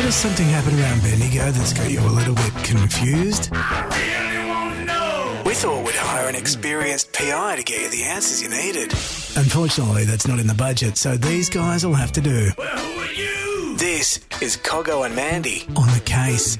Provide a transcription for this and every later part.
noticed something happen around Bendigo that's got you a little bit confused? We thought we'd hire an experienced PI to get you the answers you needed. Unfortunately, that's not in the budget, so these guys will have to do. This is Coggo and Mandy on the case.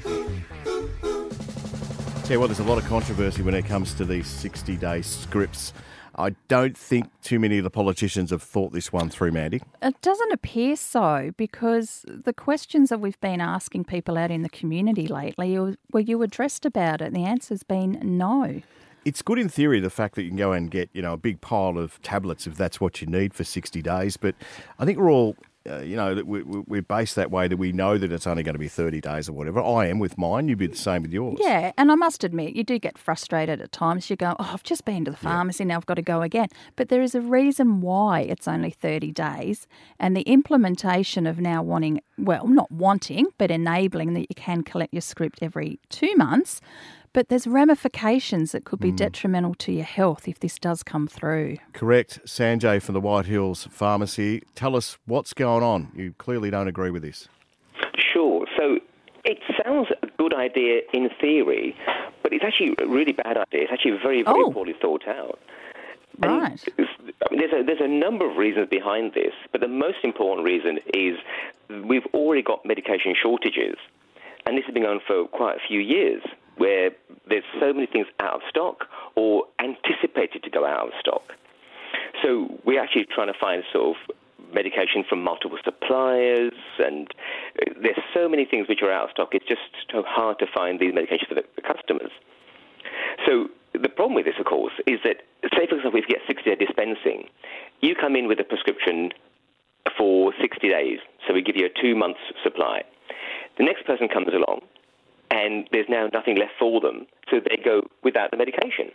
Tell you what, there's a lot of controversy when it comes to these 60 day scripts. I don't think too many of the politicians have thought this one through, Mandy. It doesn't appear so because the questions that we've been asking people out in the community lately were you addressed about it? And the answer's been no. It's good in theory, the fact that you can go and get, you know, a big pile of tablets if that's what you need for 60 days. But I think we're all uh, you know, we, we're based that way that we know that it's only going to be 30 days or whatever. I am with mine. You'd be the same with yours. Yeah, and I must admit, you do get frustrated at times. You go, oh, I've just been to the pharmacy, yeah. now I've got to go again. But there is a reason why it's only 30 days. And the implementation of now wanting, well, not wanting, but enabling that you can collect your script every two months but there's ramifications that could be mm. detrimental to your health if this does come through. Correct. Sanjay from the White Hills Pharmacy. Tell us what's going on. You clearly don't agree with this. Sure. So it sounds a good idea in theory, but it's actually a really bad idea. It's actually very, very oh. poorly thought out. Right. I mean, there's, a, there's a number of reasons behind this, but the most important reason is we've already got medication shortages, and this has been going on for quite a few years where there's so many things out of stock or anticipated to go out of stock. So we're actually trying to find sort of medication from multiple suppliers, and uh, there's so many things which are out of stock. It's just so hard to find these medications for the, customers. So the problem with this, of course, is that, say, for example, if you get 60-day dispensing, you come in with a prescription for 60 days, so we give you a two-month supply. The next person comes along, and there's now nothing left for them, so they go without the medication.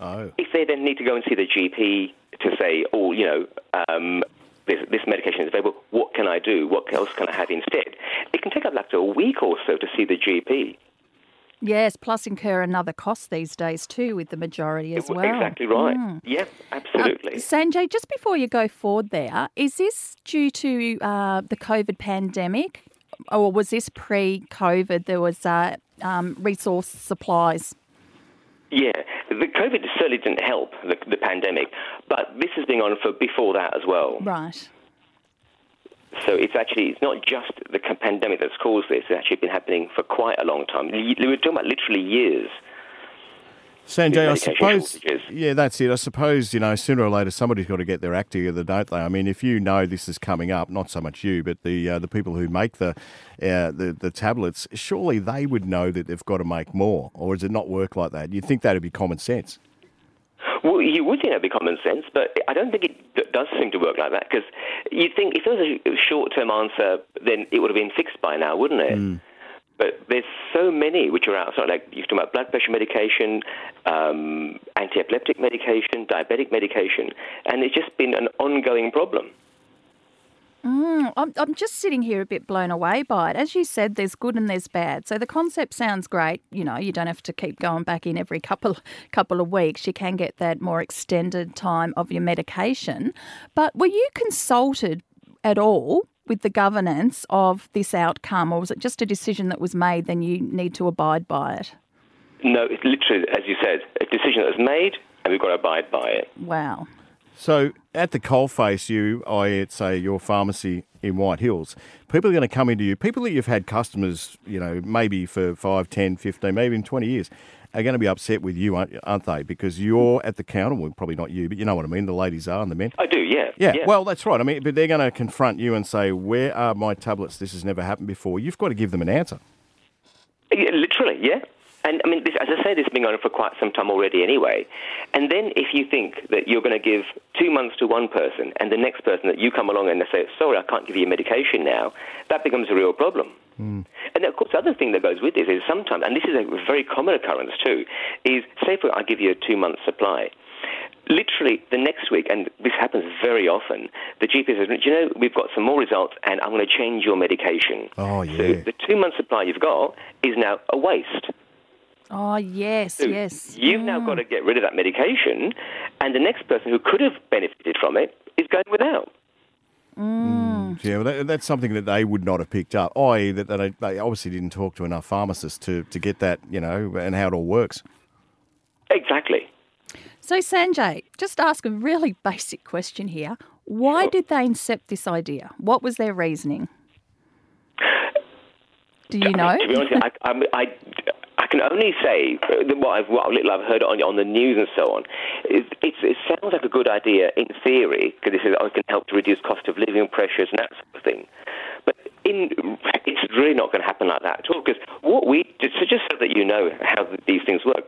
Oh. If they then need to go and see the GP to say, oh, you know, um, this, this, medication is available, what can I do? What else can I have instead? It can take up up to a week or so to see the GP. Yes, plus incur another cost these days too with the majority as well. Exactly right. Mm. Yeah, absolutely. Uh, Sanjay, just before you go forward there, is this due to uh, the COVID pandemic? Or was this pre-COVID? There was uh, um, resource supplies. Yeah, the COVID certainly didn't help the, the pandemic, but this has been on for before that as well. Right. So it's actually it's not just the pandemic that's caused this. It's actually been happening for quite a long time. We're talking about literally years. Sanjay, I suppose. Yeah, that's it. I suppose you know sooner or later somebody's got to get their act together, don't they? I mean, if you know this is coming up, not so much you, but the uh, the people who make the, uh, the the tablets, surely they would know that they've got to make more, or does it not work like that? You'd think that'd be common sense. Well, you would think that'd be common sense, but I don't think it does seem to work like that because you'd think if there was a short term answer, then it would have been fixed by now, wouldn't it? Mm. But there's so many which are outside. Like you've talked about blood pressure medication, um, anti-epileptic medication, diabetic medication, and it's just been an ongoing problem. Mm, I'm, I'm just sitting here a bit blown away by it. As you said, there's good and there's bad. So the concept sounds great. You know, you don't have to keep going back in every couple couple of weeks. You can get that more extended time of your medication. But were you consulted at all with the governance of this outcome, or was it just a decision that was made, then you need to abide by it? No, it's literally, as you said, a decision that was made, and we've got to abide by it. Wow. So at the coalface, you, I say your pharmacy in White Hills, people are going to come into you, people that you've had customers, you know, maybe for 5, 10, 15, maybe even 20 years, are going to be upset with you, aren't they? Because you're at the counter. Well, probably not you, but you know what I mean. The ladies are and the men. I do, yeah. Yeah. yeah. Well, that's right. I mean, but they're going to confront you and say, "Where are my tablets? This has never happened before." You've got to give them an answer. Yeah, literally, yeah. And I mean, this, as I say, this has been going on for quite some time already anyway. And then if you think that you're going to give two months to one person and the next person that you come along and they say, sorry, I can't give you medication now, that becomes a real problem. Mm. And of course, the other thing that goes with this is sometimes, and this is a very common occurrence too, is say for I give you a two month supply. Literally the next week, and this happens very often, the GP says, "Do you know we've got some more results, and I'm going to change your medication." Oh yeah. So the two month supply you've got is now a waste. Oh yes, so yes. You've mm. now got to get rid of that medication, and the next person who could have benefited from it is going without. Mm. Correct. Yeah, well, that, that's something that they would not have picked up. I.e., that they, they obviously didn't talk to enough pharmacists to, to get that, you know, and how it all works. Exactly. So, Sanjay, just ask a really basic question here. Why sure. did they incept this idea? What was their reasoning? Do you know? to be honest, I, I, I, I, can only say what, I've, what little I've heard on, on the news and so on. It, it sounds like a good idea in theory because it says oh, it can help to reduce cost of living pressures and that sort of thing. But in, it's really not going to happen like that at all. Because what we so just so that you know how these things work,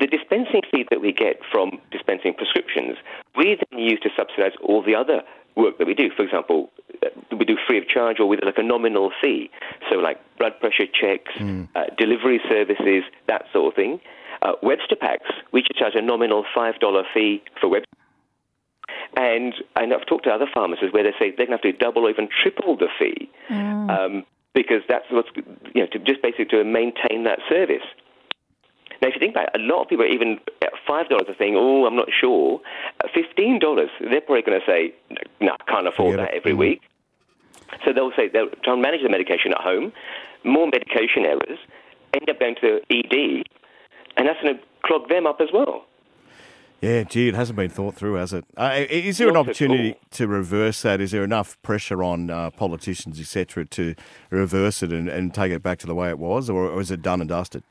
the dispensing fee that we get from dispensing prescriptions, we then use to subsidise all the other work that we do. For example, uh, we do free of charge or with like a nominal fee. So like blood pressure checks, mm. uh, delivery services, that sort of thing. Uh, Webster packs, we charge a nominal $5 fee for Webster and, and I've talked to other pharmacists where they say they're going to have to double or even triple the fee mm. um, because that's what's, you know, to just basically to maintain that service. Now, if you think about it, a lot of people, are even at $5 are saying, oh, I'm not sure. At $15, they're probably going to say, no, I can't afford that every mm. week. So they'll say they'll try and manage the medication at home, more medication errors, end up going to the ED, and that's going to clog them up as well. Yeah, gee, it hasn't been thought through, has it? Uh, is there an opportunity to reverse that? Is there enough pressure on uh, politicians, etc., to reverse it and, and, take it back to the way it was, or, or is it done and dusted?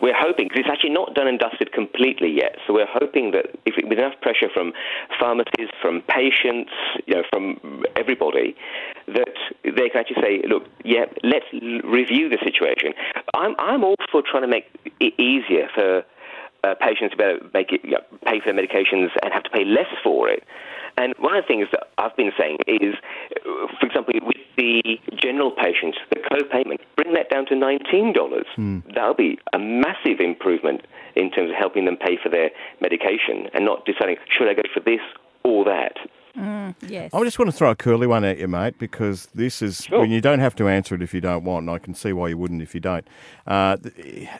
We're hoping because it's actually not done and dusted completely yet. So we're hoping that if with enough pressure from pharmacies, from patients, you know, from everybody, that they can actually say, look, yeah, let's review the situation. I'm I'm all for trying to make it easier for uh, patients to be able to make it, you know, pay for their medications and have to pay less for it. And one of the things that I've been saying is, for example, with the general patients, the co-payment, bring that down to $19. Mm. That'll be a massive improvement in terms of helping them pay for their medication and not deciding, should I go for this or that? Mm, yes. I just want to throw a curly one at you, mate, because this is sure. when you don't have to answer it if you don't want, and I can see why you wouldn't if you don't. Uh,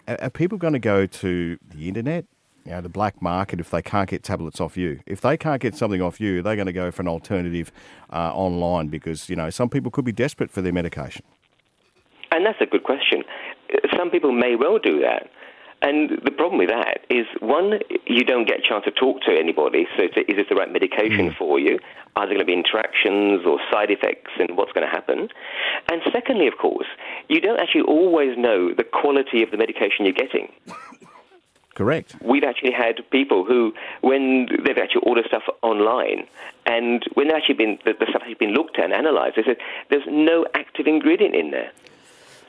are people going to go to the internet, you know, the black market, if they can't get tablets off you? If they can't get something off you, they're going to go for an alternative uh, online because, you know, some people could be desperate for their medication. And that's a good question. Some people may well do that. And the problem with that is, one, you don't get a chance to talk to anybody. So, is this the right medication mm. for you? Are there going to be interactions or side effects, and what's going to happen? And secondly, of course, you don't actually always know the quality of the medication you're getting. Correct. We've actually had people who, when they've actually ordered stuff online, and when they've actually been the, the stuff has been looked at and analysed, they said there's no active ingredient in there.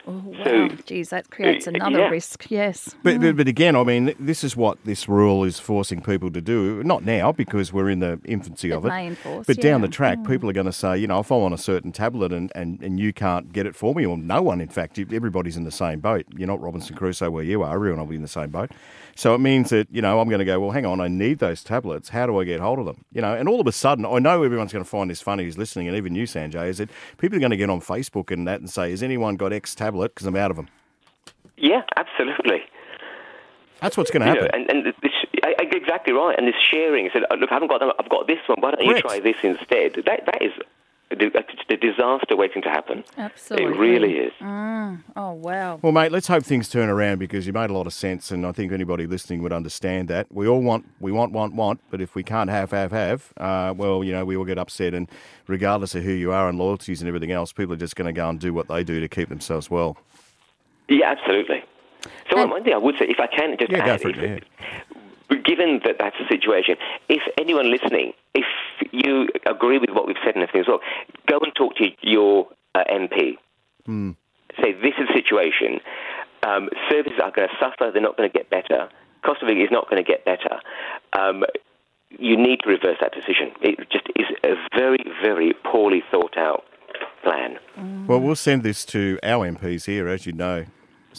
Oh, wow. So, Geez, that creates another yeah. risk, yes. But, mm. but, but, again, I mean, this is what this rule is forcing people to do. Not now, because we're in the infancy it of it. Enforce, but yeah. down the track, mm. people are going to say, you know, if I want a certain tablet and, and, and you can't get it for me, or no one, in fact, everybody's in the same boat. You're not Robinson Crusoe where you are. Everyone will be in the same boat. So it means that, you know, I'm going to go, well, hang on, I need those tablets. How do I get hold of them? You know, and all of a sudden, I know everyone's going to find this funny who's listening, and even you, Sanjay, is that people are going to get on Facebook and that and say, has anyone got X tablet? Because I'm out of them. Yeah, absolutely. That's what's going to happen. You know, and, and this, I, I, exactly right. And this sharing said, uh, look, I haven't got them. I've got this one. Why don't Correct. you try this instead? That that is a disaster waiting to happen. Absolutely. It really is. Mm. Oh, wow. Well, mate, let's hope things turn around because you made a lot of sense, and I think anybody listening would understand that. We all want, we want, want, want, but if we can't have, have, have, uh, well, you know, we all get upset, and regardless of who you are and loyalties and everything else, people are just going to go and do what they do to keep themselves well. Yeah, absolutely. So and, one thing I would say, if I can just yeah, add, go for it, yeah. given that that's the situation, if anyone listening, if you agree with what we've said and everything as well, go and talk to your uh, MP. Hmm. Say this is the situation. Um, services are going to suffer. They're not going to get better. Cost of living is not going to get better. Um, you need to reverse that decision. It just is a very, very poorly thought out plan. Well, we'll send this to our MPs here, as you know.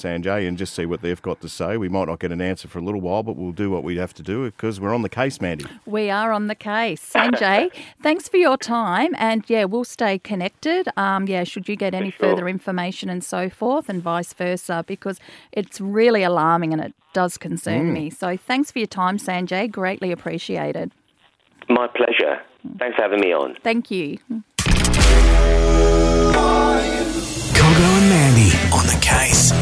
Sanjay, and just see what they've got to say. We might not get an answer for a little while, but we'll do what we have to do because we're on the case, Mandy. We are on the case. Sanjay, thanks for your time. And yeah, we'll stay connected. Um, yeah, should you get any sure. further information and so forth, and vice versa, because it's really alarming and it does concern mm. me. So thanks for your time, Sanjay. Greatly appreciated. My pleasure. Thanks for having me on. Thank you. Coggo and Mandy on the case.